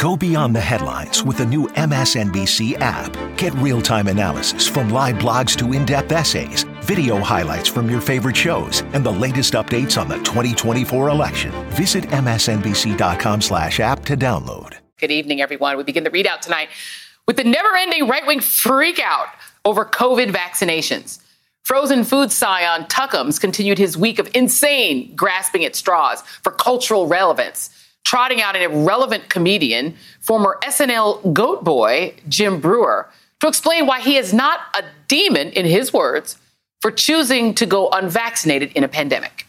Go beyond the headlines with the new MSNBC app. Get real time analysis from live blogs to in depth essays, video highlights from your favorite shows, and the latest updates on the 2024 election. Visit MSNBC.com slash app to download. Good evening, everyone. We begin the ReidOut tonight with the never ending right wing freakout over COVID vaccinations. Frozen food scion Tuckums continued his week of insane grasping at straws for cultural relevance trotting out an irrelevant comedian, former SNL goat boy Jim Breuer, to explain why he is not a demon, in his words, for choosing to go unvaccinated in a pandemic.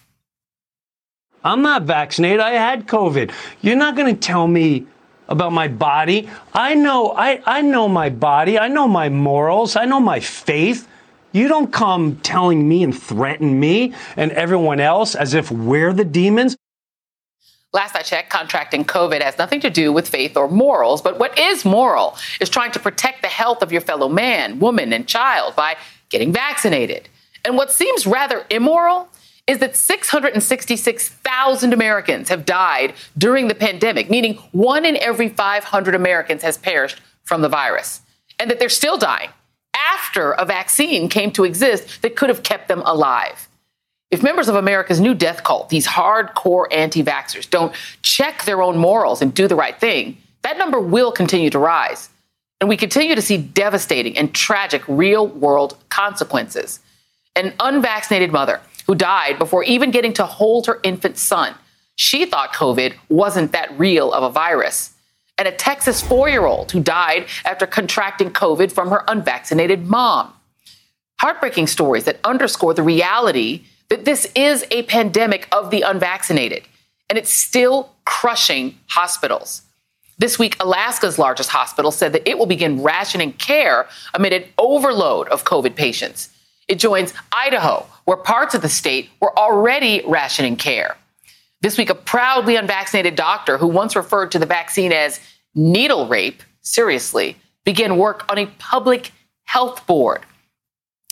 I'm not vaccinated. I had COVID. You're not going to tell me about my body. I know I, I know my body. I know my morals. I know my faith. You don't come telling me and threaten me and everyone else as if we're the demons. Last I checked, contracting COVID has nothing to do with faith or morals, but what is moral is trying to protect the health of your fellow man, woman, and child by getting vaccinated. And what seems rather immoral is that 666,000 Americans have died during the pandemic, meaning one in every 500 Americans has perished from the virus, and that they're still dying after a vaccine came to exist that could have kept them alive. If members of America's new death cult, these hardcore anti vaxxers, don't check their own morals and do the right thing, that number will continue to rise. And we continue to see devastating and tragic real world consequences. An unvaccinated mother who died before even getting to hold her infant son. She thought COVID wasn't that real of a virus. And a Texas four year old who died after contracting COVID from her unvaccinated mom. Heartbreaking stories that underscore the reality that this is a pandemic of the unvaccinated, and it's still crushing hospitals. This week, Alaska's largest hospital said that it will begin rationing care amid an overload of COVID patients. It joins Idaho, where parts of the state were already rationing care. This week, a proudly unvaccinated doctor who once referred to the vaccine as needle rape, seriously, began work on a public health board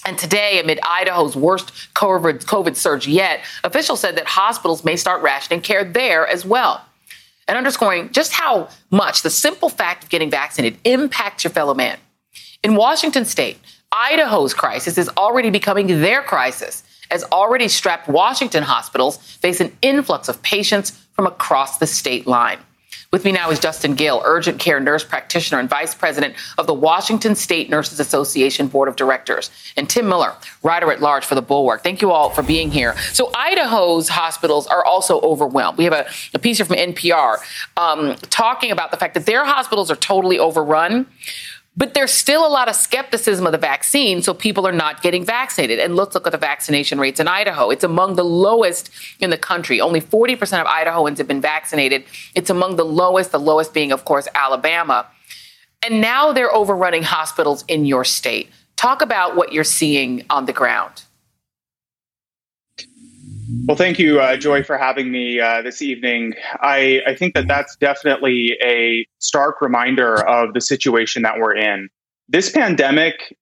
and today, amid Idaho's worst COVID, surge yet, officials said that hospitals may start rationing care there as well. And underscoring just how much the simple fact of getting vaccinated impacts your fellow man. In Washington state, Idaho's crisis is already becoming their crisis, as already strapped Washington hospitals face an influx of patients from across the state line. With me now is Justin Gill, urgent care nurse practitioner and vice president of the Washington State Nurses Association Board of Directors, and Tim Miller, writer at large for the Bulwark. Thank you all for being here. So, Idaho's hospitals are also overwhelmed. We have a, a piece here from NPR um, talking about the fact that their hospitals are totally overrun. But there's still a lot of skepticism of the vaccine, so people are not getting vaccinated. And let's look at the vaccination rates in Idaho. It's among the lowest in the country. Only 40% of Idahoans have been vaccinated. It's among the lowest, the lowest being, of course, Alabama. And now they're overrunning hospitals in your state. Talk about what you're seeing on the ground. Well, thank you, uh, Joy, for having me uh, this evening. I, I think that that's definitely a stark reminder of the situation that we're in. This pandemic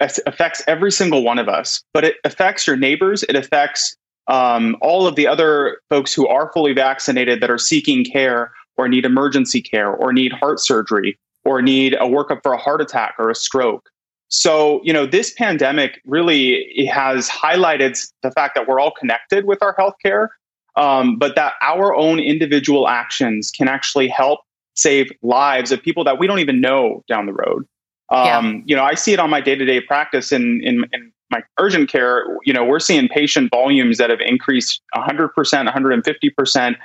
affects every single one of us, but it affects your neighbors. It affects um, all of the other folks who are fully vaccinated that are seeking care or need emergency care or need heart surgery or need a workup for a heart attack or a stroke. So, you know, this pandemic really has highlighted the fact that we're all connected with our healthcare, um, but that our own individual actions can actually help save lives of people that we don't even know down the road. Um, yeah. You know, I see it on my day to day practice in, in, in my urgent care. You know, we're seeing patient volumes that have increased 100%, 150%.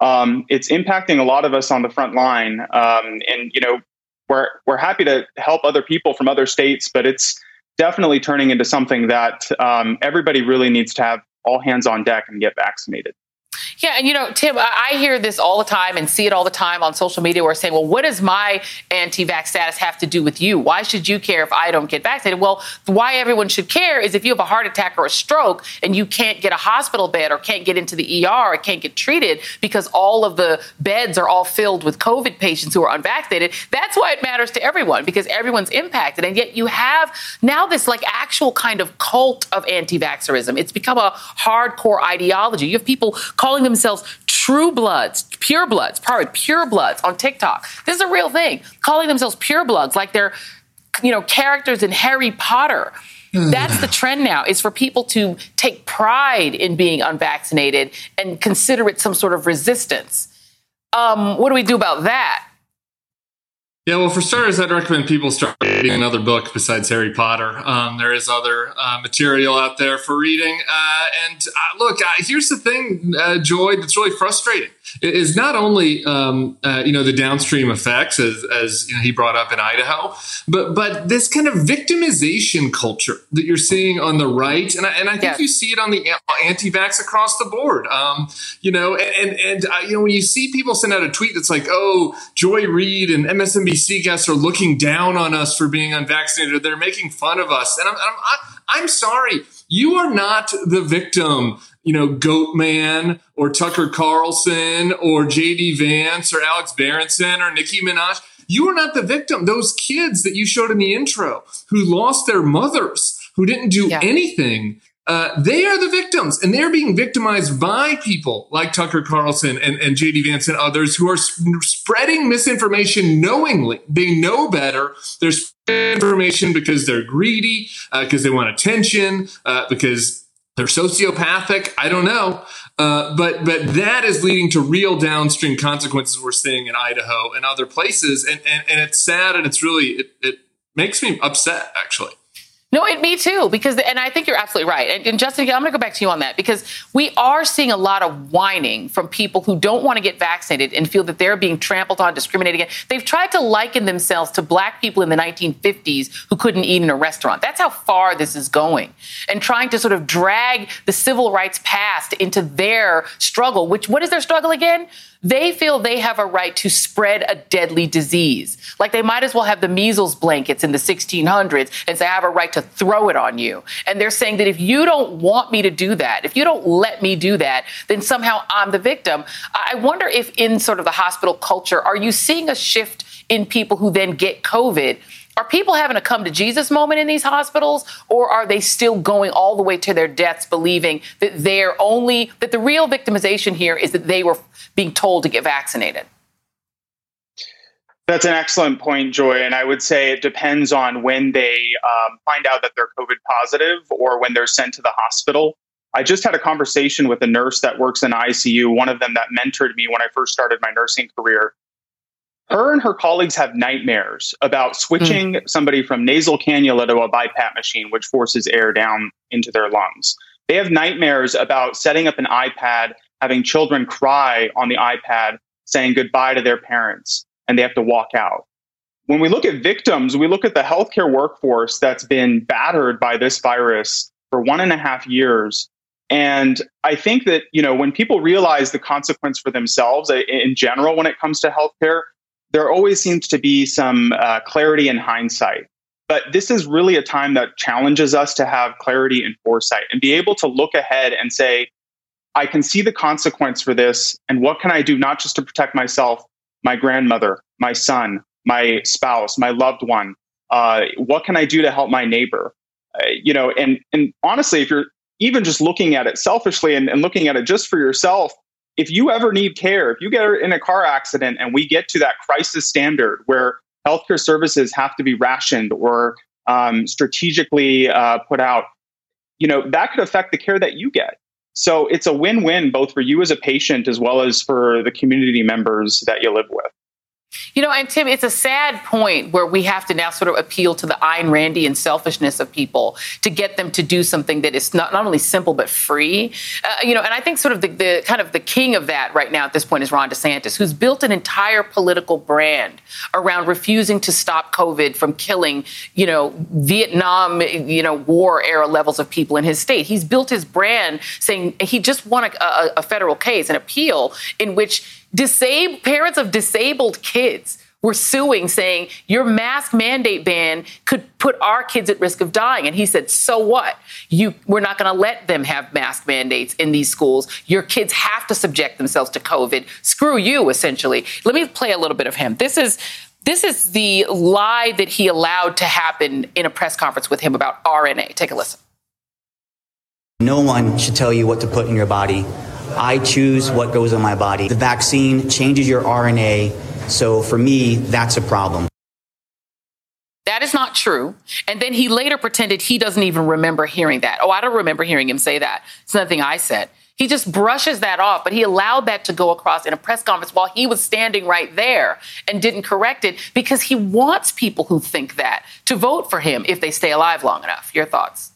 Um, it's impacting a lot of us on the front line. Um, and, you know, we're we're happy to help other people from other states, but it's definitely turning into something that um, everybody really needs to have all hands on deck and get vaccinated. Yeah, and you know, Tim, I hear this all the time and see it all the time on social media where saying, well, what does my anti vax status have to do with you? Why should you care if I don't get vaccinated? Well, why everyone should care is if you have a heart attack or a stroke and you can't get a hospital bed or can't get into the ER or can't get treated because all of the beds are all filled with COVID patients who are unvaccinated, that's why it matters to everyone because everyone's impacted. And yet you have now this like actual kind of cult of anti vaxxerism. It's become a hardcore ideology. You have people calling themselves true bloods, purebloods, probably purebloods on TikTok. This is a real thing, calling themselves pure bloods, like they're, you know, characters in Harry Potter. That's the trend now is for people to take pride in being unvaccinated and consider it some sort of resistance. Um, what do we do about that? Yeah, well, for starters, I'd recommend people start reading another book besides Harry Potter. Um, there is other uh, material out there for reading. Uh, and uh, look, uh, here's the thing, uh, Joy, that's really frustrating is not only um, uh, you know the downstream effects as, as you know, he brought up in Idaho, but but this kind of victimization culture that you're seeing on the right, and I, and I think yeah. you see it on the anti-vax across the board. Um, you know, and and uh, you know when you see people send out a tweet that's like, "Oh, Joy Reid and MSNBC guests are looking down on us for being unvaccinated. They're making fun of us," and I'm I'm, I'm sorry, you are not the victim you know, Goatman or Tucker Carlson or JD Vance or Alex Berenson or Nicki Minaj. You are not the victim. Those kids that you showed in the intro who lost their mothers, who didn't do yeah. anything, uh, they are the victims and they're being victimized by people like Tucker Carlson and, and JD Vance and others who are sp- spreading misinformation knowingly. They know better. They're spreading information because they're greedy, because uh, they want attention, uh, because they're sociopathic. I don't know. Uh, but but that is leading to real downstream consequences we're seeing in Idaho and other places. And, and, and it's sad and it's really, it, it makes me upset, actually. No, it, me too. Because, and I think you're absolutely right. And, and Justin, I'm going to go back to you on that because we are seeing a lot of whining from people who don't want to get vaccinated and feel that they're being trampled on, discriminated against. They've tried to liken themselves to black people in the 1950s who couldn't eat in a restaurant. That's how far this is going, and trying to sort of drag the civil rights past into their struggle. Which, what is their struggle again? They feel they have a right to spread a deadly disease. Like they might as well have the measles blankets in the 1600s and say, I have a right to throw it on you. And they're saying that if you don't want me to do that, if you don't let me do that, then somehow I'm the victim. I wonder if in sort of the hospital culture, are you seeing a shift in people who then get COVID? Are people having a come to Jesus moment in these hospitals, or are they still going all the way to their deaths, believing that they're only, that the real victimization here is that they were being told to get vaccinated? That's an excellent point, Joy. And I would say it depends on when they um, find out that they're COVID positive or when they're sent to the hospital. I just had a conversation with a nurse that works in ICU, one of them that mentored me when I first started my nursing career her and her colleagues have nightmares about switching mm. somebody from nasal cannula to a BiPAP machine, which forces air down into their lungs. They have nightmares about setting up an iPad, having children cry on the iPad, saying goodbye to their parents, and they have to walk out. When we look at victims, we look at the healthcare workforce that's been battered by this virus for one and a half years. And I think that, you know, when people realize the consequence for themselves in general when it comes to healthcare, there always seems to be some uh, clarity in hindsight. But this is really a time that challenges us to have clarity and foresight and be able to look ahead and say, I can see the consequence for this. And what can I do, not just to protect myself, my grandmother, my son, my spouse, my loved one? Uh, what can I do to help my neighbor? Uh, you know, and, and honestly, if you're even just looking at it selfishly and, and looking at it just for yourself, if you ever need care, if you get in a car accident and we get to that crisis standard where healthcare services have to be rationed or um, strategically uh, put out, you know, that could affect the care that you get. So it's a win win both for you as a patient as well as for the community members that you live with. You know, and Tim, it's a sad point where we have to now sort of appeal to the Ayn Randian selfishness of people to get them to do something that is not, not only simple but free. Uh, you know, and I think sort of the, the kind of the king of that right now at this point is Ron DeSantis, who's built an entire political brand around refusing to stop COVID from killing, you know, Vietnam, you know, war era levels of people in his state. He's built his brand saying he just won a, a, a federal case, an appeal in which disabled parents of disabled kids were suing saying your mask mandate ban could put our kids at risk of dying. And he said so what? You we're not going to let them have mask mandates in these schools. Your kids have to subject themselves to covid. Screw you essentially. Let me play a little bit of him. This is this is the lie that he allowed to happen in a press conference with him about RNA take a listen. No one should tell you what to put in your body I choose what goes in my body. The vaccine changes your RNA. So for me, that's a problem. That is not true. And then he later pretended he doesn't even remember hearing that. Oh, I don't remember hearing him say that. It's nothing I said. He just brushes that off, but he allowed that to go across in a press conference while he was standing right there and didn't correct it because he wants people who think that to vote for him if they stay alive long enough. Your thoughts?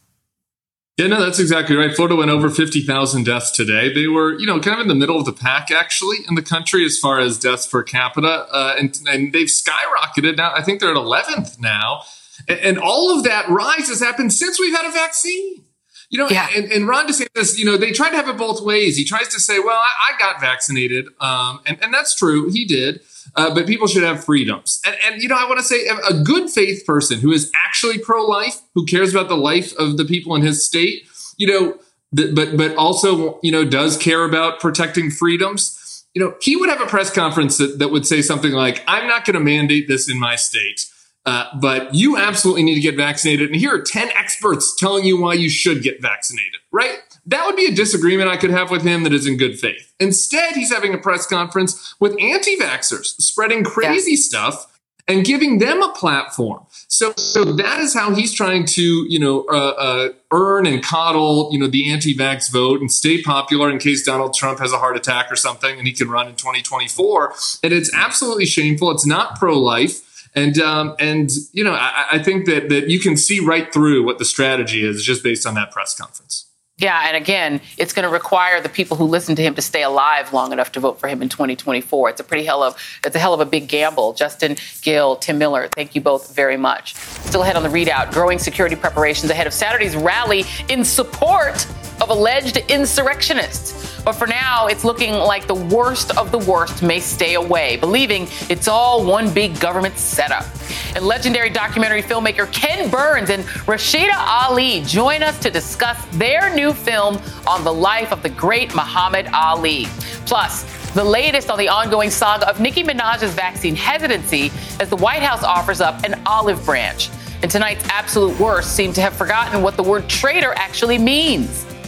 Yeah, no, that's exactly right. Florida went over 50,000 deaths today. They were, you know, kind of in the middle of the pack, actually, in the country as far as deaths per capita. Uh, and, and they've skyrocketed now. I think they're at 11th now. And, and all of that rise has happened since we've had a vaccine. You know, yeah. and, and Ron DeSantis, you know, they tried to have it both ways. He tries to say, well, I, I got vaccinated. Um, and, and that's true. He did. Uh, but people should have freedoms. And, and, you know, I want to say a good faith person who is actually pro life, who cares about the life of the people in his state, you know, th- but but also you know does care about protecting freedoms. You know, he would have a press conference that, that would say something like, "I'm not going to mandate this in my state." Uh, but you absolutely need to get vaccinated. And here are 10 experts telling you why you should get vaccinated, right? That would be a disagreement I could have with him that is in good faith. Instead, he's having a press conference with anti vaxxers, spreading crazy yeah. stuff and giving them a platform. So, so that is how he's trying to, you know, uh, uh, earn and coddle, you know, the anti-vax vote and stay popular in case Donald Trump has a heart attack or something and he can run in 2024. And it's absolutely shameful. It's not pro-life. And um, and you know, I, I think that that you can see right through what the strategy is just based on that press conference. Yeah, and again, it's going to require the people who listen to him to stay alive long enough to vote for him in 2024. It's a pretty hell of it's a hell of a big gamble. Justin Gill, Tim Miller, thank you both very much. Still ahead on the ReidOut, growing security preparations ahead of Saturday's rally in support of alleged insurrectionists. But for now, it's looking like the worst of the worst may stay away, believing it's all one big government setup. And legendary documentary filmmaker Ken Burns and Rasheda Ali join us to discuss their new film on the life of the great Muhammad Ali. Plus, the latest on the ongoing saga of Nicki Minaj's vaccine hesitancy as the White House offers up an olive branch. And tonight's absolute worst seem to have forgotten what the word traitor actually means.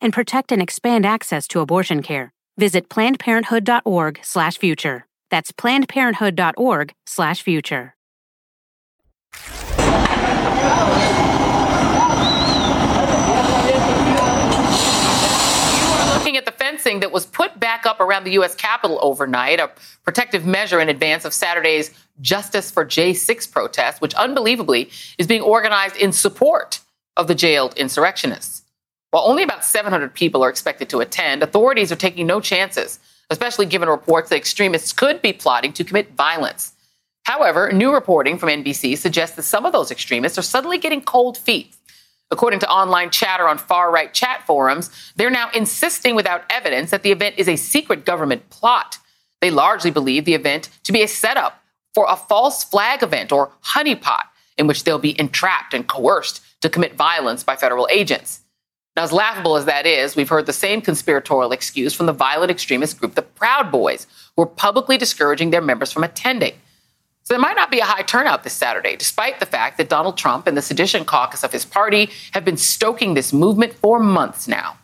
and protect and expand access to abortion care. Visit plannedparenthood.org/future. That's plannedparenthood.org/future. Looking at the fencing that was put back up around the U.S. Capitol overnight, a protective measure in advance of Saturday's Justice for J6 protest, which unbelievably is being organized in support of the jailed insurrectionists. While only about 700 people are expected to attend, authorities are taking no chances, especially given reports that extremists could be plotting to commit violence. However, new reporting from NBC suggests that some of those extremists are suddenly getting cold feet. According to online chatter on far right chat forums, they're now insisting without evidence that the event is a secret government plot. They largely believe the event to be a setup for a false flag event or honeypot in which they'll be entrapped and coerced to commit violence by federal agents. Now, as laughable as that is, we've heard the same conspiratorial excuse from the violent extremist group, the Proud Boys, who are publicly discouraging their members from attending. So there might not be a high turnout this Saturday, despite the fact that Donald Trump and the sedition caucus of his party have been stoking this movement for months now.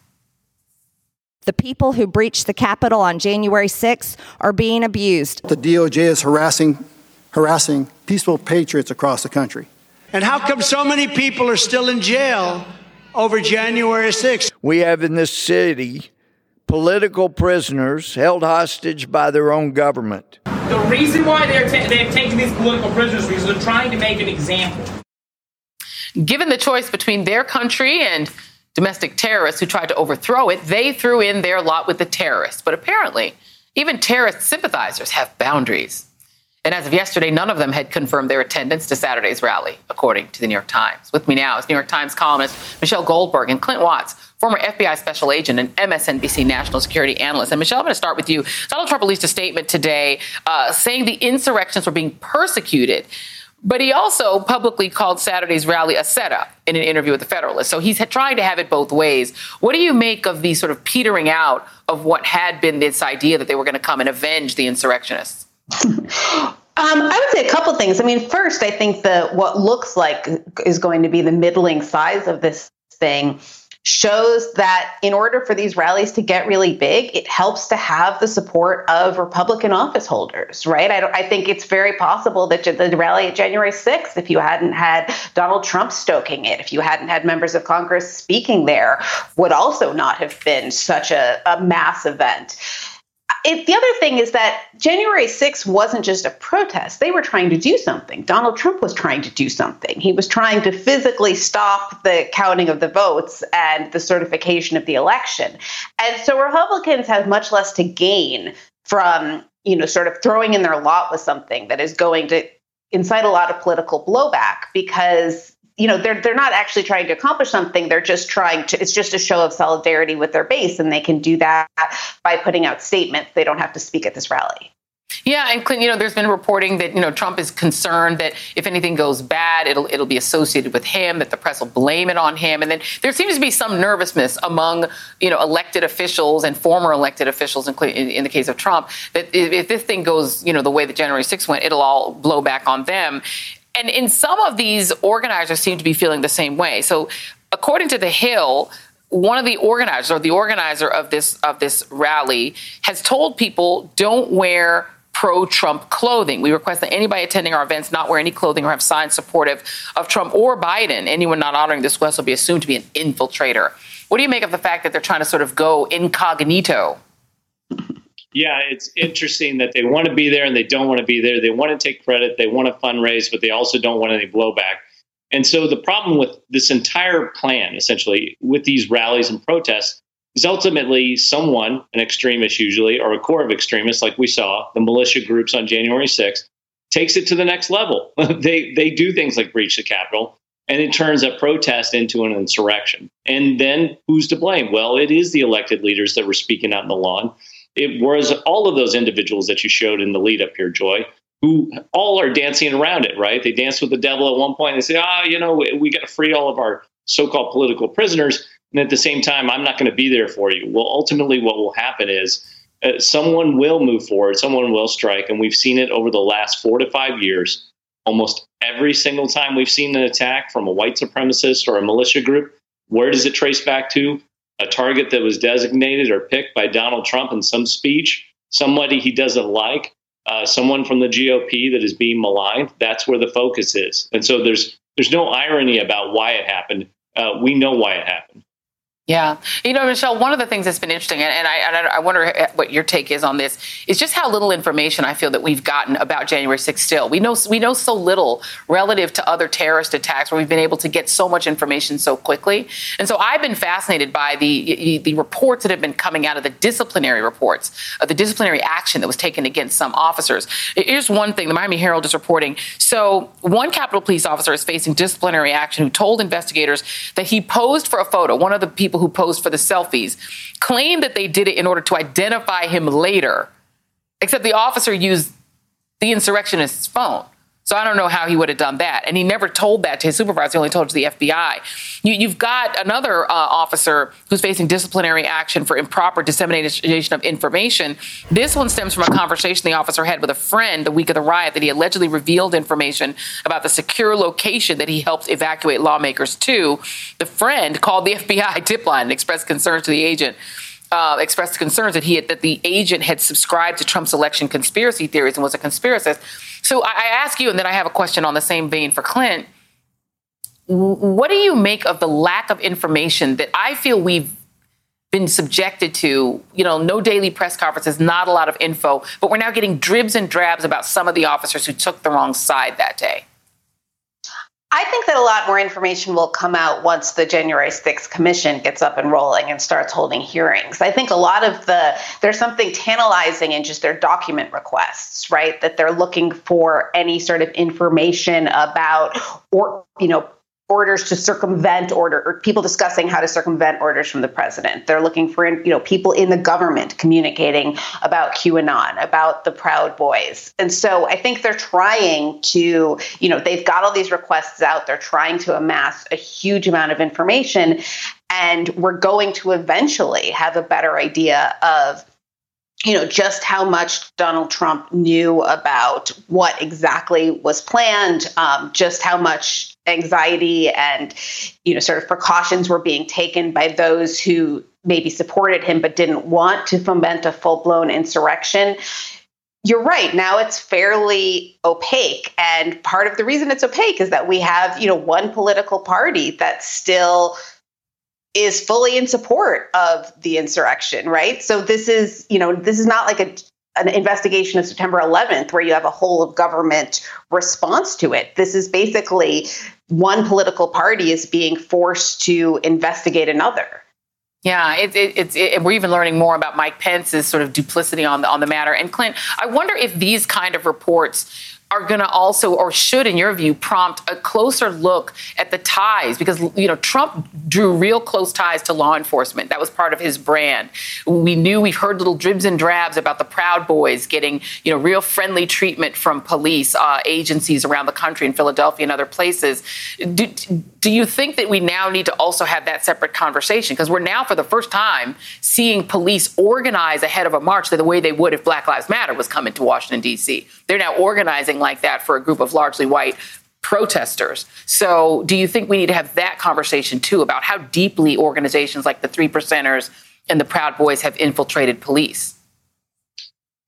The people who breached the Capitol on January 6th are being abused. The DOJ is harassing, harassing peaceful patriots across the country. And how come so many people are still in jail over January 6th? We have in this city political prisoners held hostage by their own government. The reason why they're ta- they've taken these political prisoners is because they're trying to make an example. Given the choice between their country and domestic terrorists who tried to overthrow it, they threw in their lot with the terrorists. But apparently, even terrorist sympathizers have boundaries. And as of yesterday, none of them had confirmed their attendance to Saturday's rally, according to the New York Times. With me now is New York Times columnist Michelle Goldberg and Clint Watts, former FBI special agent and MSNBC national security analyst. And Michelle, I'm going to start with you. Donald Trump released a statement today uh, saying the insurrections were being persecuted. But he also publicly called Saturday's rally a setup in an interview with the Federalist. So he's trying to have it both ways. What do you make of the sort of petering out of what had been this idea that they were going to come and avenge the insurrectionists? Um, I would say a couple things. I mean, first, I think that what looks like is going to be the middling size of this thing shows that in order for these rallies to get really big, it helps to have the support of Republican office holders, right? I, I think it's very possible that the rally at January 6th, if you hadn't had Donald Trump stoking it, if you hadn't had members of Congress speaking there, would also not have been such a, a mass event it, the other thing is that January 6th wasn't just a protest. They were trying to do something. Donald Trump was trying to do something. He was trying to physically stop the counting of the votes and the certification of the election. And so Republicans have much less to gain from, you know, sort of throwing in their lot with something that is going to incite a lot of political blowback because you know they're they're not actually trying to accomplish something. They're just trying to it's just a show of solidarity with their base and they can do that by putting out statements. They don't have to speak at this rally. Yeah, and Clinton, you know, there's been reporting that you know Trump is concerned that if anything goes bad, it'll it'll be associated with him, that the press will blame it on him, and then there seems to be some nervousness among you know elected officials and former elected officials, in, in the case of Trump, that if, if this thing goes you know the way that January 6th went, it'll all blow back on them. And in some of these, organizers seem to be feeling the same way. So, according to The Hill, one of the organizers or the organizer of this of this rally has told people don't wear pro-Trump clothing. We request that anybody attending our events not wear any clothing or have signs supportive of Trump or Biden. Anyone not honoring this request will be assumed to be an infiltrator. What do you make of the fact that they're trying to sort of go incognito? Yeah, it's interesting that they want to be there and they don't want to be there. They want to take credit, they want to fundraise, but they also don't want any blowback. And so the problem with this entire plan, essentially, with these rallies and protests, is ultimately someone, an extremist usually, or a core of extremists, like we saw, the militia groups on January 6th, takes it to the next level. they they do things like breach the Capitol, and it turns a protest into an insurrection. And then who's to blame? Well, it is the elected leaders that were speaking out in the lawn it was all of those individuals that you showed in the lead up here, Joy, who all are dancing around it, right? They dance with the devil at one point. They say, ah, oh, you know, we got to free all of our so called political prisoners. And at the same time, I'm not going to be there for you. Well, ultimately, what will happen is uh, someone will move forward, someone will strike. And we've seen it over the last four to five years. Almost every single time we've seen an attack from a white supremacist or a militia group, where does it trace back to? A target that was designated or picked by Donald Trump in some speech, somebody he doesn't like, uh, someone from the GOP that is being maligned. That's where the focus is, and so there's there's no irony about why it happened. Uh, we know why it happened. Yeah. You know, Michelle, one of the things that's been interesting, and, I, and, I, wonder what your take is on this, is just how little information I feel that we've gotten about January 6th still. We know, we know so little relative to other terrorist attacks where we've been able to get so much information so quickly. And so I've been fascinated by the, the reports that have been coming out of the disciplinary reports, of the disciplinary action that was taken against some officers. Here's one thing the Miami Herald is reporting. So, one Capitol Police officer is facing disciplinary action who told investigators that he posed for a photo. One of the people people who posed for the selfies claim that they did it in order to identify him later, except the officer used the insurrectionist's phone. So I don't know how he would have done that. And he never told that to his supervisor. He only told it to the FBI. You, have got another uh, officer who's facing disciplinary action for improper dissemination of information. This one stems from a conversation the officer had with a friend the week of the riot that he allegedly revealed information about the secure location that he helped evacuate lawmakers to. The friend called the FBI tip line and expressed concerns to the agent. Uh, expressed concerns that he had, that the agent had subscribed to Trump's election conspiracy theories and was a conspiracist. So I, I ask you, and then I have a question on the same vein for Clint. What do you make of the lack of information that I feel we've been subjected to, you know, no daily press conferences, not a lot of info, but we're now getting dribs and drabs about some of the officers who took the wrong side that day. I think that a lot more information will come out once the January 6th commission gets up and rolling and starts holding hearings. I think a lot of the, there's something tantalizing in just their document requests, right? That they're looking for any sort of information about, or, you know, orders to circumvent order or people discussing how to circumvent orders from the president. They're looking for you know people in the government communicating about QAnon, about the Proud Boys. And so I think they're trying to, you know, they've got all these requests out. They're trying to amass a huge amount of information and we're going to eventually have a better idea of you know just how much Donald Trump knew about what exactly was planned, um, just how much anxiety and you know sort of precautions were being taken by those who maybe supported him but didn't want to foment a full-blown insurrection. You're right. Now it's fairly opaque. And part of the reason it's opaque is that we have you know one political party that still is fully in support of the insurrection right? So this is you know this is not like a an investigation of September 11th where you have a whole of government response to it. This is basically one political party is being forced to investigate another. Yeah, it, it, it's it, we're even learning more about Mike Pence's sort of duplicity on the on the matter. And Clint, I wonder if these kind of reports are going to also or should in your view prompt a closer look at the ties because you know Trump drew real close ties to law enforcement. That was part of his brand. We knew we've heard little dribs and drabs about the proud boys getting you know real friendly treatment from police uh, agencies around the country in Philadelphia and other places. Do, do you think that we now need to also have that separate conversation? Because we're now for the first time seeing police organize ahead of a march the way they would if Black Lives Matter was coming to Washington D.C. they're now organizing like that for a group of largely white protesters. So, do you think we need to have that conversation too about how deeply organizations like the Three Percenters and the Proud Boys have infiltrated police?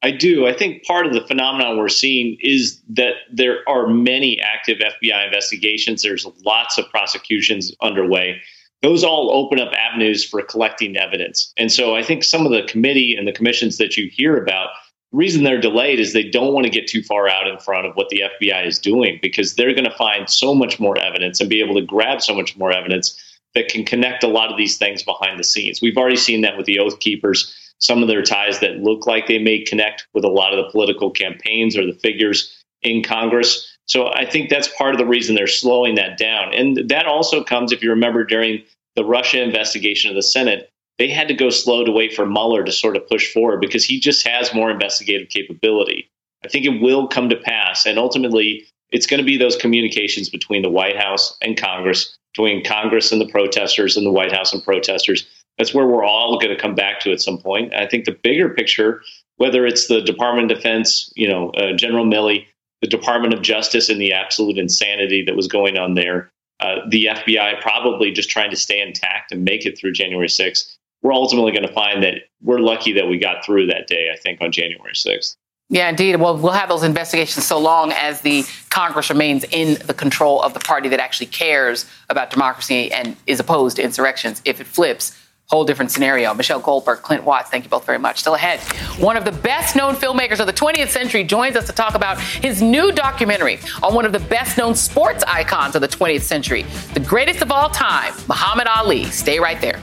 I do. I think part of the phenomenon we're seeing is that there are many active FBI investigations. There's lots of prosecutions underway. Those all open up avenues for collecting evidence. And so I think some of the committee and the commissions that you hear about reason they're delayed is they don't want to get too far out in front of what the FBI is doing because they're going to find so much more evidence and be able to grab so much more evidence that can connect a lot of these things behind the scenes. We've already seen that with the Oath Keepers, some of their ties that look like they may connect with a lot of the political campaigns or the figures in Congress. So I think that's part of the reason they're slowing that down. And that also comes, if you remember, during the Russia investigation of the Senate, they had to go slow to wait for Mueller to sort of push forward because he just has more investigative capability. I think it will come to pass. And ultimately, it's going to be those communications between the White House and Congress, between Congress and the protesters and the White House and protesters. That's where we're all going to come back to at some point. I think the bigger picture, whether it's the Department of Defense, you know, uh, General Milley, the Department of Justice, and the absolute insanity that was going on there, uh, the FBI probably just trying to stay intact and make it through January 6th we're ultimately going to find that we're lucky that we got through that day, I think, on January 6th. Yeah, indeed. Well, we'll have those investigations so long as the Congress remains in the control of the party that actually cares about democracy and is opposed to insurrections. If it flips, whole different scenario. Michelle Goldberg, Clint Watts, thank you both very much. Still ahead, one of the best known filmmakers of the 20th century joins us to talk about his new documentary on one of the best known sports icons of the 20th century, the greatest of all time, Muhammad Ali. Stay right there.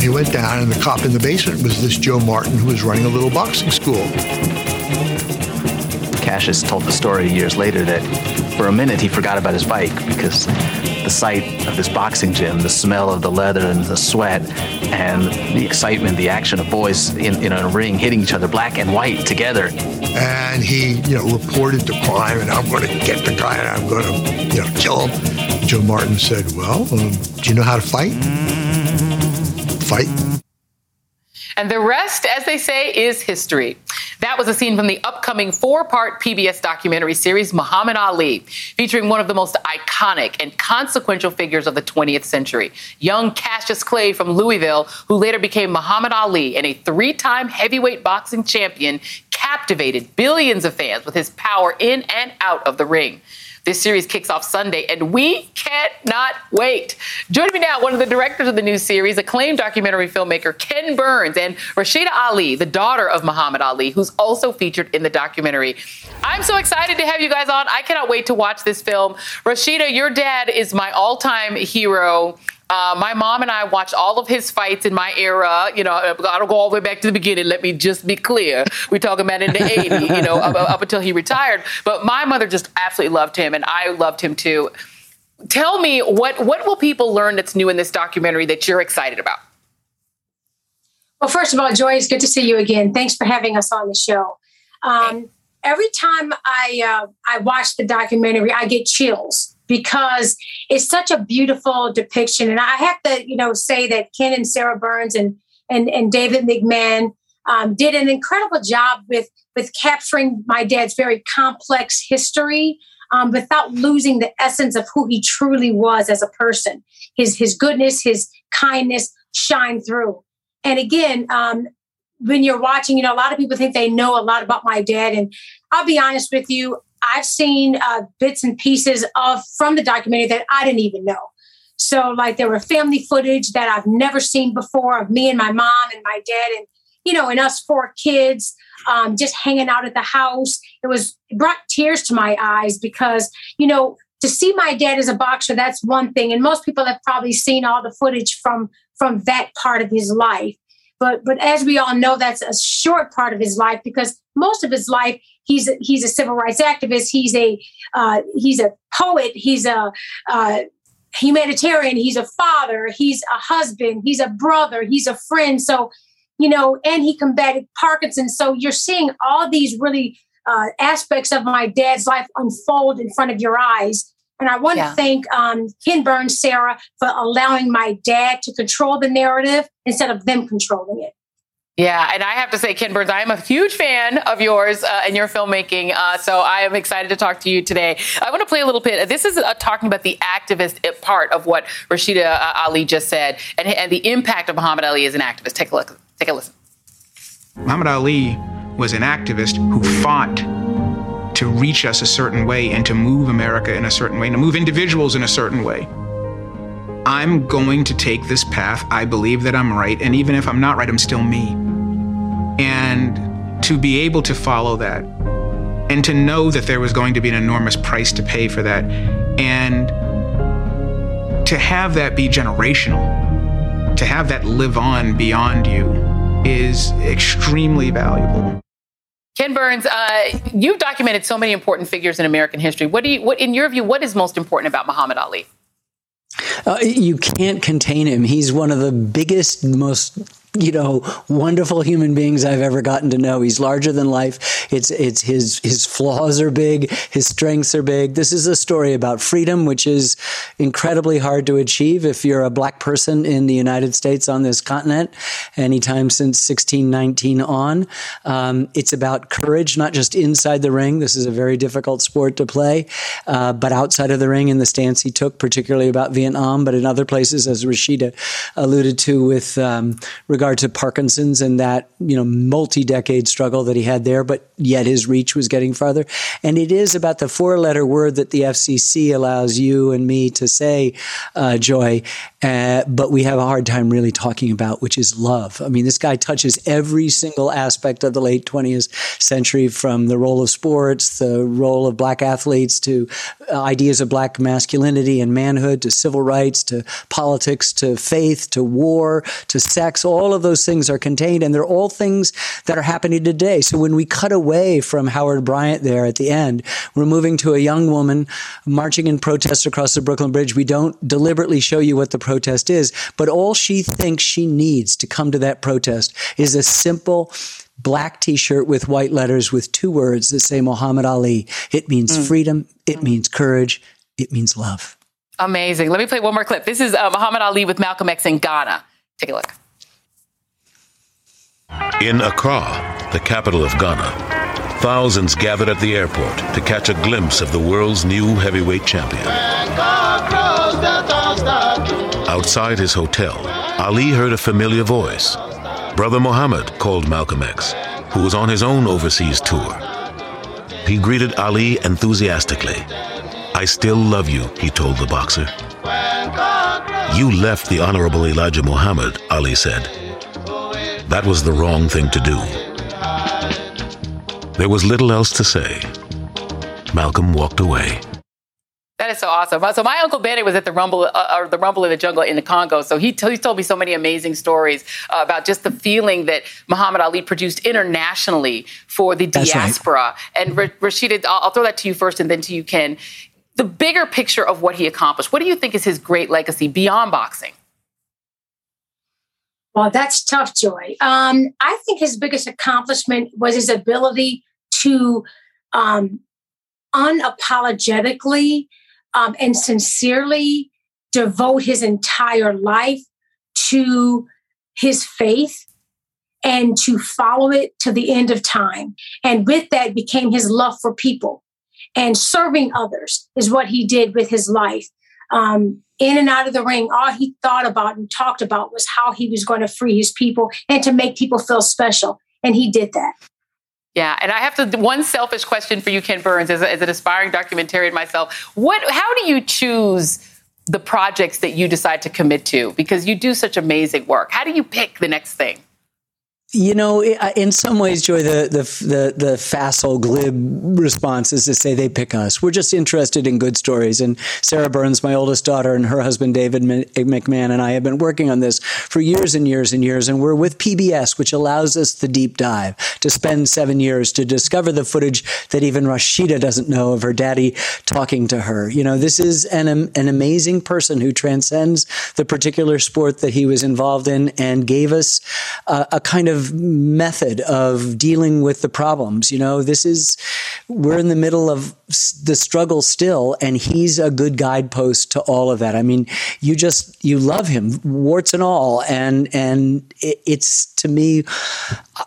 He went down, and the cop in the basement was this Joe Martin who was running a little boxing school. Cassius told the story years later that For a minute, he forgot about his bike because the sight of this boxing gym, the smell of the leather and the sweat, and the excitement, the action of boys in, in a ring hitting each other black and white together. And he, you know, reported the crime, and I'm going to get the guy, and I'm going to, you know, kill him. Joe Martin said, "Well, um, do you know how to fight? Fight." And the rest, as they say, is history. That was a scene from the upcoming four part PBS documentary series, Muhammad Ali, featuring one of the most iconic and consequential figures of the 20th century, young Cassius Clay from Louisville, who later became Muhammad Ali and a three time heavyweight boxing champion, captivated billions of fans with his power in and out of the ring. This series kicks off Sunday, and we cannot wait. Joining me now, one of the directors of the new series, acclaimed documentary filmmaker Ken Burns, and Rasheda Ali, the daughter of Muhammad Ali, who's also featured in the documentary. I'm so excited to have you guys on. I cannot wait to watch this film. Rasheda, your dad is my all time hero. Uh, my mom and I watched all of his fights in my era. You know, I don't go all the way back to the beginning. Let me just be clear. We're talking about in the 80s, you know, up, up until he retired. But my mother just absolutely loved him, and I loved him too. Tell me, what, what will people learn that's new in this documentary that you're excited about? Well, first of all, Joy, it's good to see you again. Thanks for having us on the show. Um, every time I uh, I watch the documentary, I get chills because it's such a beautiful depiction. And I have to, you know, say that Ken and Sarah Burns and and, and David McMahon um, did an incredible job with with capturing my dad's very complex history um, without losing the essence of who he truly was as a person. His his goodness, his kindness shine through. And again, um, when you're watching, you know, a lot of people think they know a lot about my dad, and I'll be honest with you, I've seen uh, bits and pieces of from the documentary that I didn't even know. So, like, there were family footage that I've never seen before of me and my mom and my dad, and you know, and us four kids um, just hanging out at the house. It was it brought tears to my eyes because you know to see my dad as a boxer that's one thing, and most people have probably seen all the footage from from that part of his life. But but as we all know, that's a short part of his life because most of his life he's a, he's a civil rights activist. He's a uh, he's a poet. He's a uh, humanitarian. He's a father. He's a husband. He's a brother. He's a friend. So you know, and he combated Parkinson's. So you're seeing all these really uh, aspects of my dad's life unfold in front of your eyes. And I want yeah. to thank um, Ken Burns, Sarah, for allowing my dad to control the narrative instead of them controlling it. Yeah, and I have to say, Ken Burns, I am a huge fan of yours uh, and your filmmaking. Uh, so I am excited to talk to you today. I want to play a little bit. This is uh, talking about the activist part of what Rasheda uh, Ali just said and, and the impact of Muhammad Ali as an activist. Take a look. Take a listen. Muhammad Ali was an activist who fought to reach us a certain way and to move America in a certain way, and to move individuals in a certain way. I'm going to take this path. I believe that I'm right. And even if I'm not right, I'm still me. And to be able to follow that and to know that there was going to be an enormous price to pay for that and to have that be generational, to have that live on beyond you is extremely valuable. Ken Burns, uh, you've documented so many important figures in American history. What do you, what, in your view, what is most important about Muhammad Ali? Uh, you can't contain him. He's one of the biggest, most you know, wonderful human beings I've ever gotten to know. He's larger than life. It's it's his his flaws are big, his strengths are big. This is a story about freedom, which is incredibly hard to achieve if you're a black person in the United States on this continent, anytime since 1619 on. Um, it's about courage, not just inside the ring. This is a very difficult sport to play, uh, but outside of the ring in the stance he took, particularly about Vietnam, but in other places, as Rasheda alluded to, with um, regard regard to Parkinson's and that, you know, multi-decade struggle that he had there, but yet his reach was getting farther. And it is about the four-letter word that the FCC allows you and me to say, uh, Joy, uh, but we have a hard time really talking about, which is love. I mean, this guy touches every single aspect of the late 20th century, from the role of sports, the role of black athletes, to ideas of black masculinity and manhood, to civil rights, to politics, to faith, to war, to sex, all all of those things are contained and they're all things that are happening today. So when we cut away from Howard Bryant there at the end, we're moving to a young woman marching in protest across the Brooklyn Bridge. We don't deliberately show you what the protest is, but all she thinks she needs to come to that protest is a simple black t-shirt with white letters with two words that say Muhammad Ali. It means mm. freedom. It means courage. It means love. Amazing. Let me play one more clip. This is uh, Muhammad Ali with Malcolm X in Ghana. Take a look. In Accra, the capital of Ghana, thousands gathered at the airport to catch a glimpse of the world's new heavyweight champion. Outside his hotel, Ali heard a familiar voice. Brother Muhammad called Malcolm X, who was on his own overseas tour. He greeted Ali enthusiastically I still love you, he told the boxer. You left the Honorable Elijah Muhammad, Ali said. That was the wrong thing to do. There was little else to say. Malcolm walked away. That is so awesome. So my uncle Bennett was at the Rumble uh, or the Rumble in the Jungle in the Congo. So he, t- he told me so many amazing stories uh, about just the feeling that Muhammad Ali produced internationally for the diaspora. Right. And Rasheda, I'll, I'll, throw that to you first, and then to you, Ken the bigger picture of what he accomplished. What do you think is his great legacy beyond boxing? Well, that's tough, Joy. Um, I think his biggest accomplishment was his ability to um, unapologetically um, and sincerely devote his entire life to his faith and to follow it to the end of time. And with that became his love for people and serving others is what he did with his life. Um, in and out of the ring, all he thought about and talked about was how he was going to free his people and to make people feel special. And he did that. Yeah, and I have to one selfish question for you, Ken Burns, as, a, as an aspiring documentarian myself. What? How do you choose the projects that you decide to commit to? Because you do such amazing work. How do you pick the next thing? You know, in some ways, Joy, the the the, the facile, glib response is to say they pick us. We're just interested in good stories. And Sarah Burns, my oldest daughter, and her husband David McMahon, and I have been working on this for years and years and years. And we're with PBS, which allows us the deep dive to spend seven years to discover the footage that even Rasheda doesn't know of her daddy talking to her. You know, this is an an amazing person who transcends the particular sport that he was involved in and gave us a, a kind of method of dealing with the problems. You know, this is, we're in the middle of the struggle still, and he's a good guidepost to all of that. I mean, you just, you love him, warts and all. And, and it, it's to me,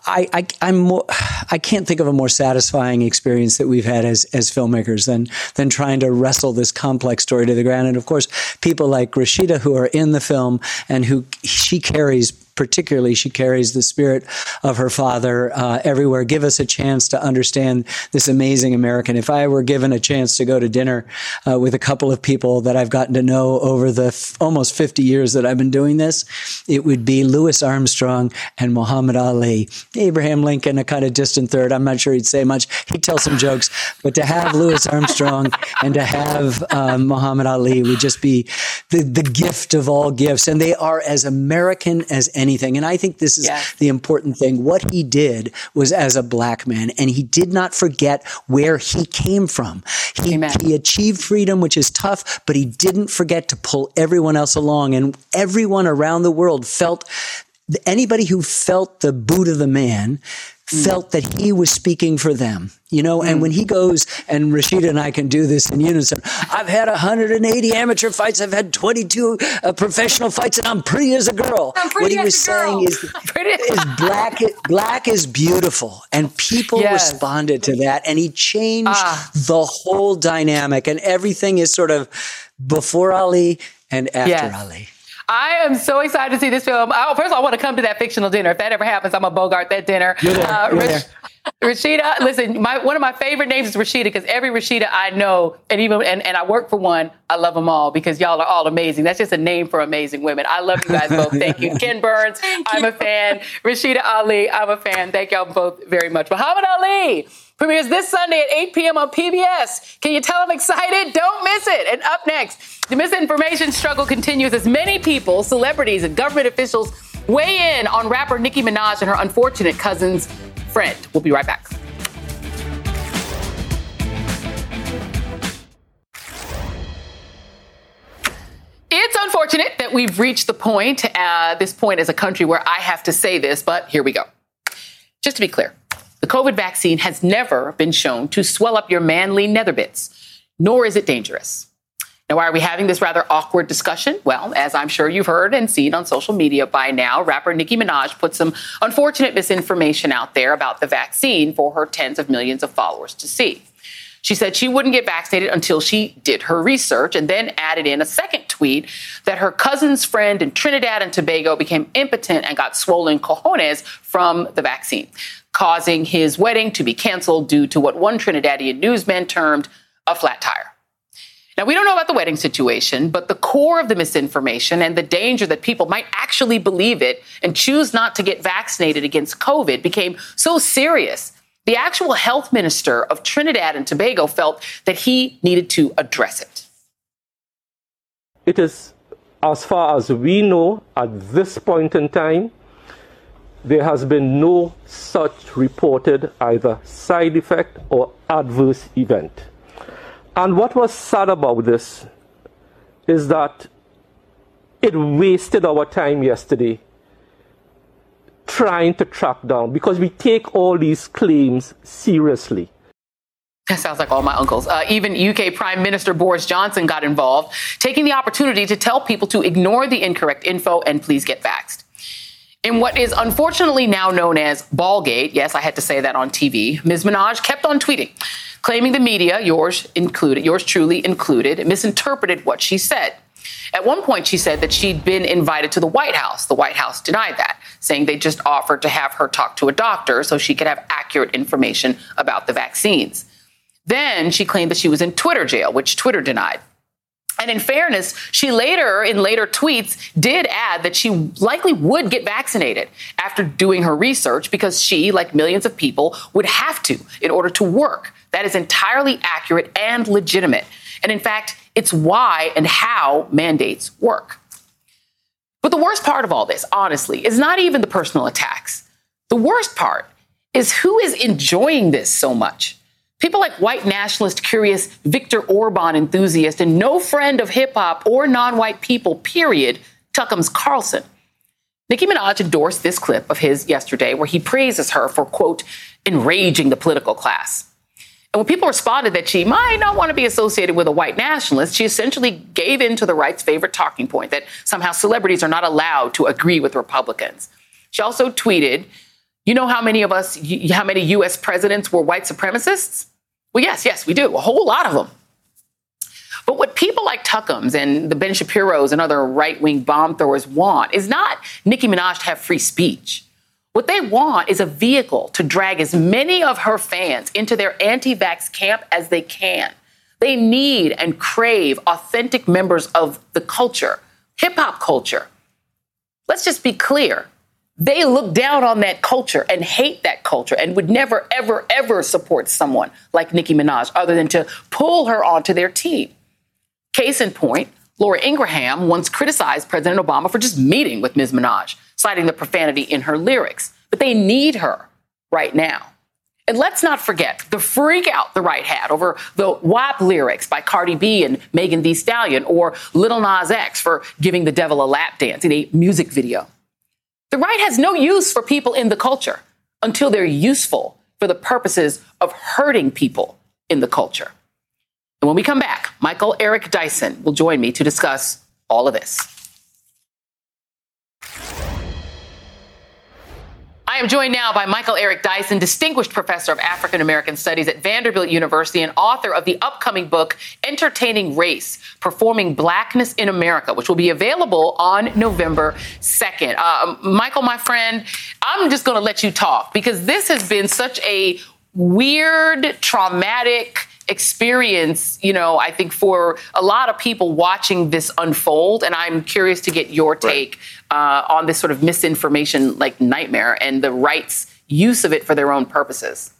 I, I, I'm more, I can't think of a more satisfying experience that we've had as, as filmmakers than, than trying to wrestle this complex story to the ground. And of course, people like Rasheda who are in the film and who she carries particularly she carries the spirit of her father uh, everywhere. Give us a chance to understand this amazing American. If I were given a chance to go to dinner uh, with a couple of people that I've gotten to know over the f- almost 50 years that I've been doing this, it would be Louis Armstrong and Muhammad Ali. Abraham Lincoln, a kind of distant third. I'm not sure he'd say much. He'd tell some jokes, but to have Louis Armstrong and to have um, Muhammad Ali would just be the, the gift of all gifts. And they are as American as any anything. And I think this is the important thing. What he did was as a black man, and he did not forget where he came from. He, he achieved freedom, which is tough, but he didn't forget to pull everyone else along. And everyone around the world felt anybody who felt the boot of the man. Felt that he was speaking for them, you know. And mm. when he goes, and Rasheda and I can do this in unison. I've had 180 amateur fights. I've had 22 uh, professional fights, and I'm pretty as a girl. what he was saying is, is black. Black is beautiful, and people yes. responded to that, and he changed ah. the whole dynamic, and everything is sort of before Ali and after yes. Ali. I am so excited to see this film. I, first of all, I want to come to that fictional dinner. If that ever happens, I'm a Bogart that dinner. You're there. Uh, You're there. Rasheda, listen, my, one of my favorite names is Rashida because every Rashida I know, and even and, and I work for one, I love them all because y'all are all amazing. That's just a name for amazing women. I love you guys both. Thank you. Ken Burns, I'm a fan. Rasheda Ali, I'm a fan. Thank y'all both very much. Muhammad Ali premieres this Sunday at 8 p.m. on PBS. Can you tell I'm excited? Don't miss it. And up next, the misinformation struggle continues as many people, celebrities, and government officials weigh in on rapper Nicki Minaj and her unfortunate cousin's friend. We'll be right back. It's unfortunate that we've reached the point, uh, this point as a country where I have to say this, but here we go. Just to be clear, the COVID vaccine has never been shown to swell up your manly nether bits, nor is it dangerous. Now, why are we having this rather awkward discussion? Well, as I'm sure you've heard and seen on social media by now, rapper Nicki Minaj put some unfortunate misinformation out there about the vaccine for her tens of millions of followers to see. She said she wouldn't get vaccinated until she did her research and then added in a second tweet that her cousin's friend in Trinidad and Tobago became impotent and got swollen cojones from the vaccine, causing his wedding to be canceled due to what one Trinidadian newsman termed a flat tire. Now, we don't know about the wedding situation, but the core of the misinformation and the danger that people might actually believe it and choose not to get vaccinated against COVID became so serious the actual health minister of Trinidad and Tobago felt that he needed to address it. It is, as far as we know, at this point in time, there has been no such reported either side effect or adverse event. And what was sad about this is that it wasted our time yesterday trying to track down because we take all these claims seriously. That sounds like all my uncles. Uh, even UK Prime Minister Boris Johnson got involved, taking the opportunity to tell people to ignore the incorrect info and please get vaxxed. In what is unfortunately now known as Ballgate, yes, I had to say that on TV, Ms. Minaj kept on tweeting, claiming the media, yours included, yours truly included, misinterpreted what she said. At one point, she said that she'd been invited to the White House. The White House denied that, saying they just offered to have her talk to a doctor so she could have accurate information about the vaccines. Then she claimed that she was in Twitter jail, which Twitter denied. And in fairness, she later, in later tweets, did add that she likely would get vaccinated after doing her research because she, like millions of people, would have to in order to work. That is entirely accurate and legitimate. And in fact, it's why and how mandates work. But the worst part of all this, honestly, is not even the personal attacks. The worst part is who is enjoying this so much. People like white nationalist, curious Viktor Orban enthusiast, and no friend of hip hop or non white people, period, Tuckums Carlson. Nicki Minaj endorsed this clip of his yesterday where he praises her for, quote, enraging the political class. When people responded that she might not want to be associated with a white nationalist, she essentially gave in to the right's favorite talking point that somehow celebrities are not allowed to agree with Republicans. She also tweeted, You know how many of us, how many US presidents were white supremacists? Well, yes, yes, we do. A whole lot of them. But what people like Tuckums and the Ben Shapiro's and other right wing bomb throwers want is not Nicki Minaj to have free speech. What they want is a vehicle to drag as many of her fans into their anti vax camp as they can. They need and crave authentic members of the culture, hip hop culture. Let's just be clear. They look down on that culture and hate that culture and would never, ever, ever support someone like Nicki Minaj other than to pull her onto their team. Case in point, Laura Ingraham once criticized President Obama for just meeting with Ms. Minaj citing the profanity in her lyrics. But they need her right now. And let's not forget the freak out the right had over the WAP lyrics by Cardi B and Megan Thee Stallion or Lil Nas X for giving the devil a lap dance in a music video. The right has no use for people in the culture until they're useful for the purposes of hurting people in the culture. And when we come back, Michael Eric Dyson will join me to discuss all of this. I am joined now by Michael Eric Dyson, Distinguished Professor of African American Studies at Vanderbilt University and author of the upcoming book, Entertaining Race Performing Blackness in America, which will be available on November 2nd. Uh, Michael, my friend, I'm just going to let you talk because this has been such a weird, traumatic, experience, you know, I think for a lot of people watching this unfold, and I'm curious to get your take right. uh, on this sort of misinformation like nightmare and the right's use of it for their own purposes.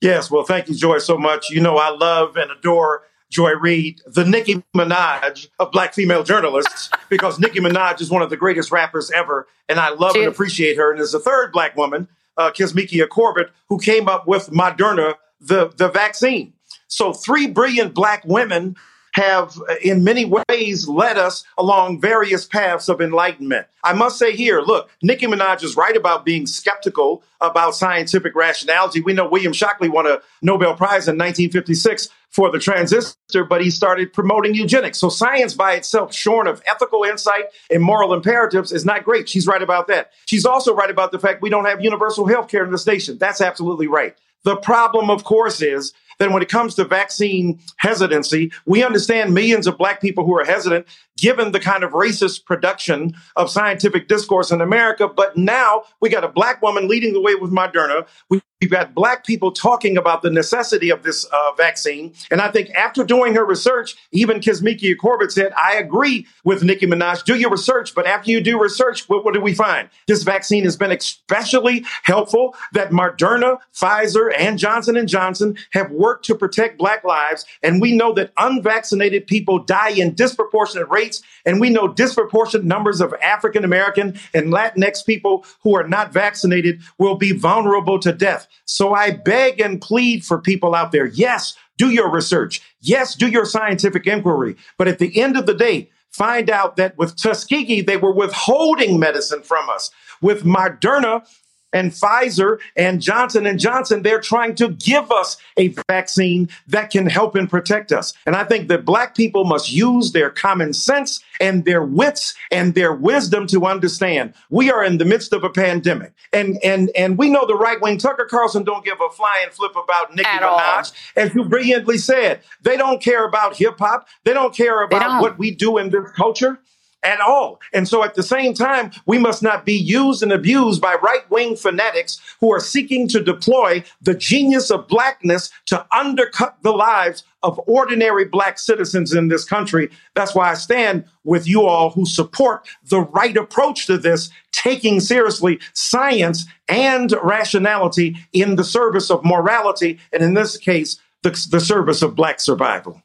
Yes, well, thank you, Joy, so much. You know, I love and adore Joy Reid, the Nicki Minaj of black female journalists, because Nicki Minaj is one of the greatest rappers ever, and I love and appreciate her. And there's a third black woman, uh, Kizzmekia Corbett, who came up with Moderna, the, the vaccine. So three brilliant black women have uh, in many ways led us along various paths of enlightenment. I must say here, look, Nicki Minaj is right about being skeptical about scientific rationality. We know William Shockley won a Nobel Prize in 1956 for the transistor, but he started promoting eugenics. So science by itself, shorn of ethical insight and moral imperatives, is not great. She's right about that. She's also right about the fact we don't have universal health care in this nation. That's absolutely right. The problem, of course, is that when it comes to vaccine hesitancy, we understand millions of black people who are hesitant given the kind of racist production of scientific discourse in America. But now we got a black woman leading the way with Moderna. We've got black people talking about the necessity of this uh, vaccine. And I think after doing her research, even Kizzmekia Corbett said, I agree with Nicki Minaj, do your research. But after you do research, what, what do we find? This vaccine has been especially helpful that Moderna, Pfizer, and Johnson & Johnson have worked to protect black lives. And we know that unvaccinated people die in disproportionate rates rates. And we know disproportionate numbers of African American and Latinx people who are not vaccinated will be vulnerable to death. So I beg and plead for people out there. Yes, do your research. Yes, do your scientific inquiry. But at the end of the day, find out that with Tuskegee, they were withholding medicine from us. With Moderna, and Pfizer and Johnson and Johnson, they're trying to give us a vaccine that can help and protect us. And I think that black people must use their common sense and their wits and their wisdom to understand we are in the midst of a pandemic. And and and we know the right wing Tucker Carlson don't give a flying flip about Nicki At Minaj. All. As you brilliantly said, they don't care about hip hop. They don't care about what we do in this culture at all. And so at the same time, we must not be used and abused by right wing fanatics who are seeking to deploy the genius of blackness to undercut the lives of ordinary black citizens in this country. That's why I stand with you all who support the right approach to this, taking seriously science and rationality in the service of morality, and in this case, the, the service of black survival.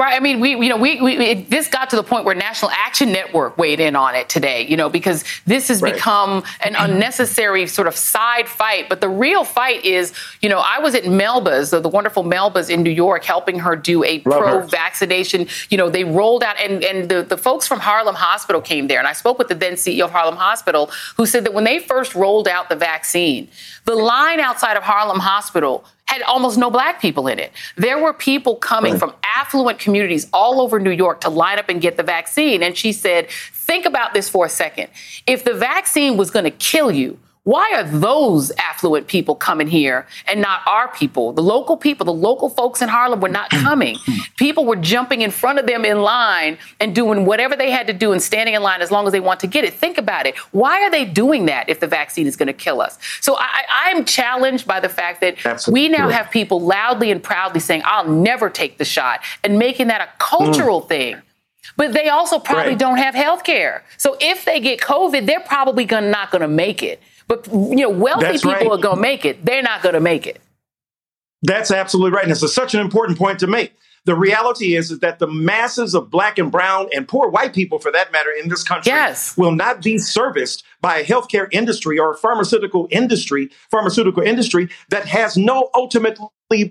Right. I mean, we, you know, we, we it, this got to the point where National Action Network weighed in on it today, you know, because this has right. become an unnecessary sort of side fight. But the real fight is, you know, I was at Melba's, the, the wonderful Melba's in New York, helping her do a pro vaccination. You know, they rolled out, and, and the, the folks from Harlem Hospital came there. And I spoke with the then CEO of Harlem Hospital, who said that when they first rolled out the vaccine, the line outside of Harlem Hospital had almost no black people in it. There were people coming from affluent communities all over New York to line up and get the vaccine. And she said, think about this for a second. If the vaccine was going to kill you, why are those affluent people coming here and not our people? The local people, the local folks in Harlem were not coming. people were jumping in front of them in line and doing whatever they had to do and standing in line as long as they want to get it. Think about it. Why are they doing that if the vaccine is going to kill us? So I, am challenged by the fact that Absolutely. we now have people loudly and proudly saying, I'll never take the shot and making that a cultural mm. thing. But they also probably right. don't have health care. So if they get COVID, they're probably gonna, not going to make it. But you know, wealthy That's people right. are going to make it. They're not going to make it. That's absolutely right. And it's a, such an important point to make. The reality is, is that the masses of black and brown and poor white people, for that matter, in this country yes. will not be serviced by a healthcare industry or a pharmaceutical industry, pharmaceutical industry that has no ultimately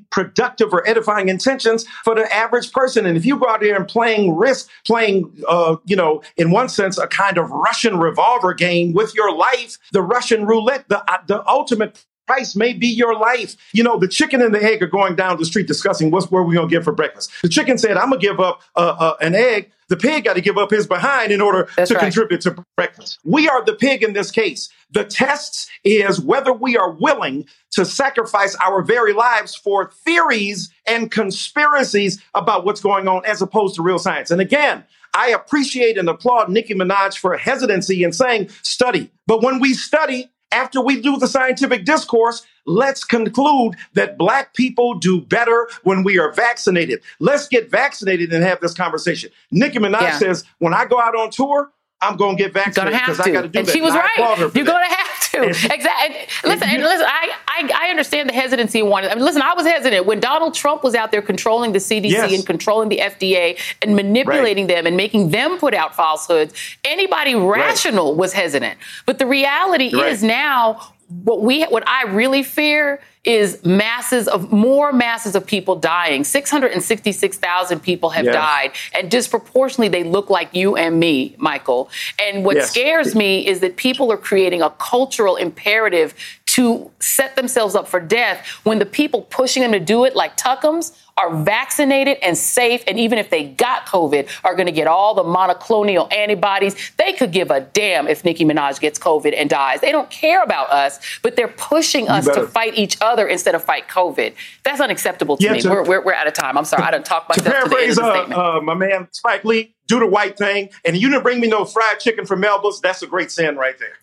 productive or edifying intentions for the average person. And if you go out there and playing risk, playing, uh, you know, in one sense, a kind of Russian revolver game with your life, the Russian roulette, the, uh, the ultimate price may be your life. You know, the chicken and the egg are going down the street discussing what's where we're going to get for breakfast. The chicken said, I'm going to give up uh, uh, an egg. The pig got to give up his behind in order That's to right. contribute to breakfast. We are the pig in this case. The test is whether we are willing to sacrifice our very lives for theories and conspiracies about what's going on as opposed to real science. And again, I appreciate and applaud Nicki Minaj for hesitancy in saying study. But when we study, after we do the scientific discourse, let's conclude that black people do better when we are vaccinated. Let's get vaccinated and have this conversation. Nicki Minaj yeah. says, when I go out on tour, I'm going to get vaccinated because I got to do and that. She was right. You're going to have to. exactly. listen, and listen. I, I, I understand the hesitancy one. I mean, listen, I was hesitant when Donald Trump was out there controlling the CDC yes. and controlling the FDA and manipulating right. them and making them put out falsehoods. Anybody rational right. was hesitant. But the reality right. is now what we what I really fear is masses of more masses of people dying. 666,000 people have yes. died and disproportionately they look like you and me, Michael. And what yes. scares me is that people are creating a cultural imperative to set themselves up for death when the people pushing them to do it like Tuckums are vaccinated and safe, and even if they got COVID, are going to get all the monoclonal antibodies. They could give a damn if Nicki Minaj gets COVID and dies. They don't care about us, but they're pushing us to fight each other instead of fight COVID. That's unacceptable to yeah, me. To, we're, we're, we're, out of time. I'm sorry. I don't talk myself to, paraphrase, to the end of the uh, uh, my man Spike Lee, do the white thing, and you didn't bring me no fried chicken from Melba's. That's a great sin right there.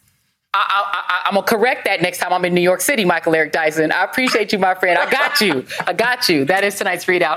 I, am gonna correct that next time I'm in New York City, Michael Eric Dyson. I appreciate you, my friend. I got you. I got you. That is tonight's ReidOut.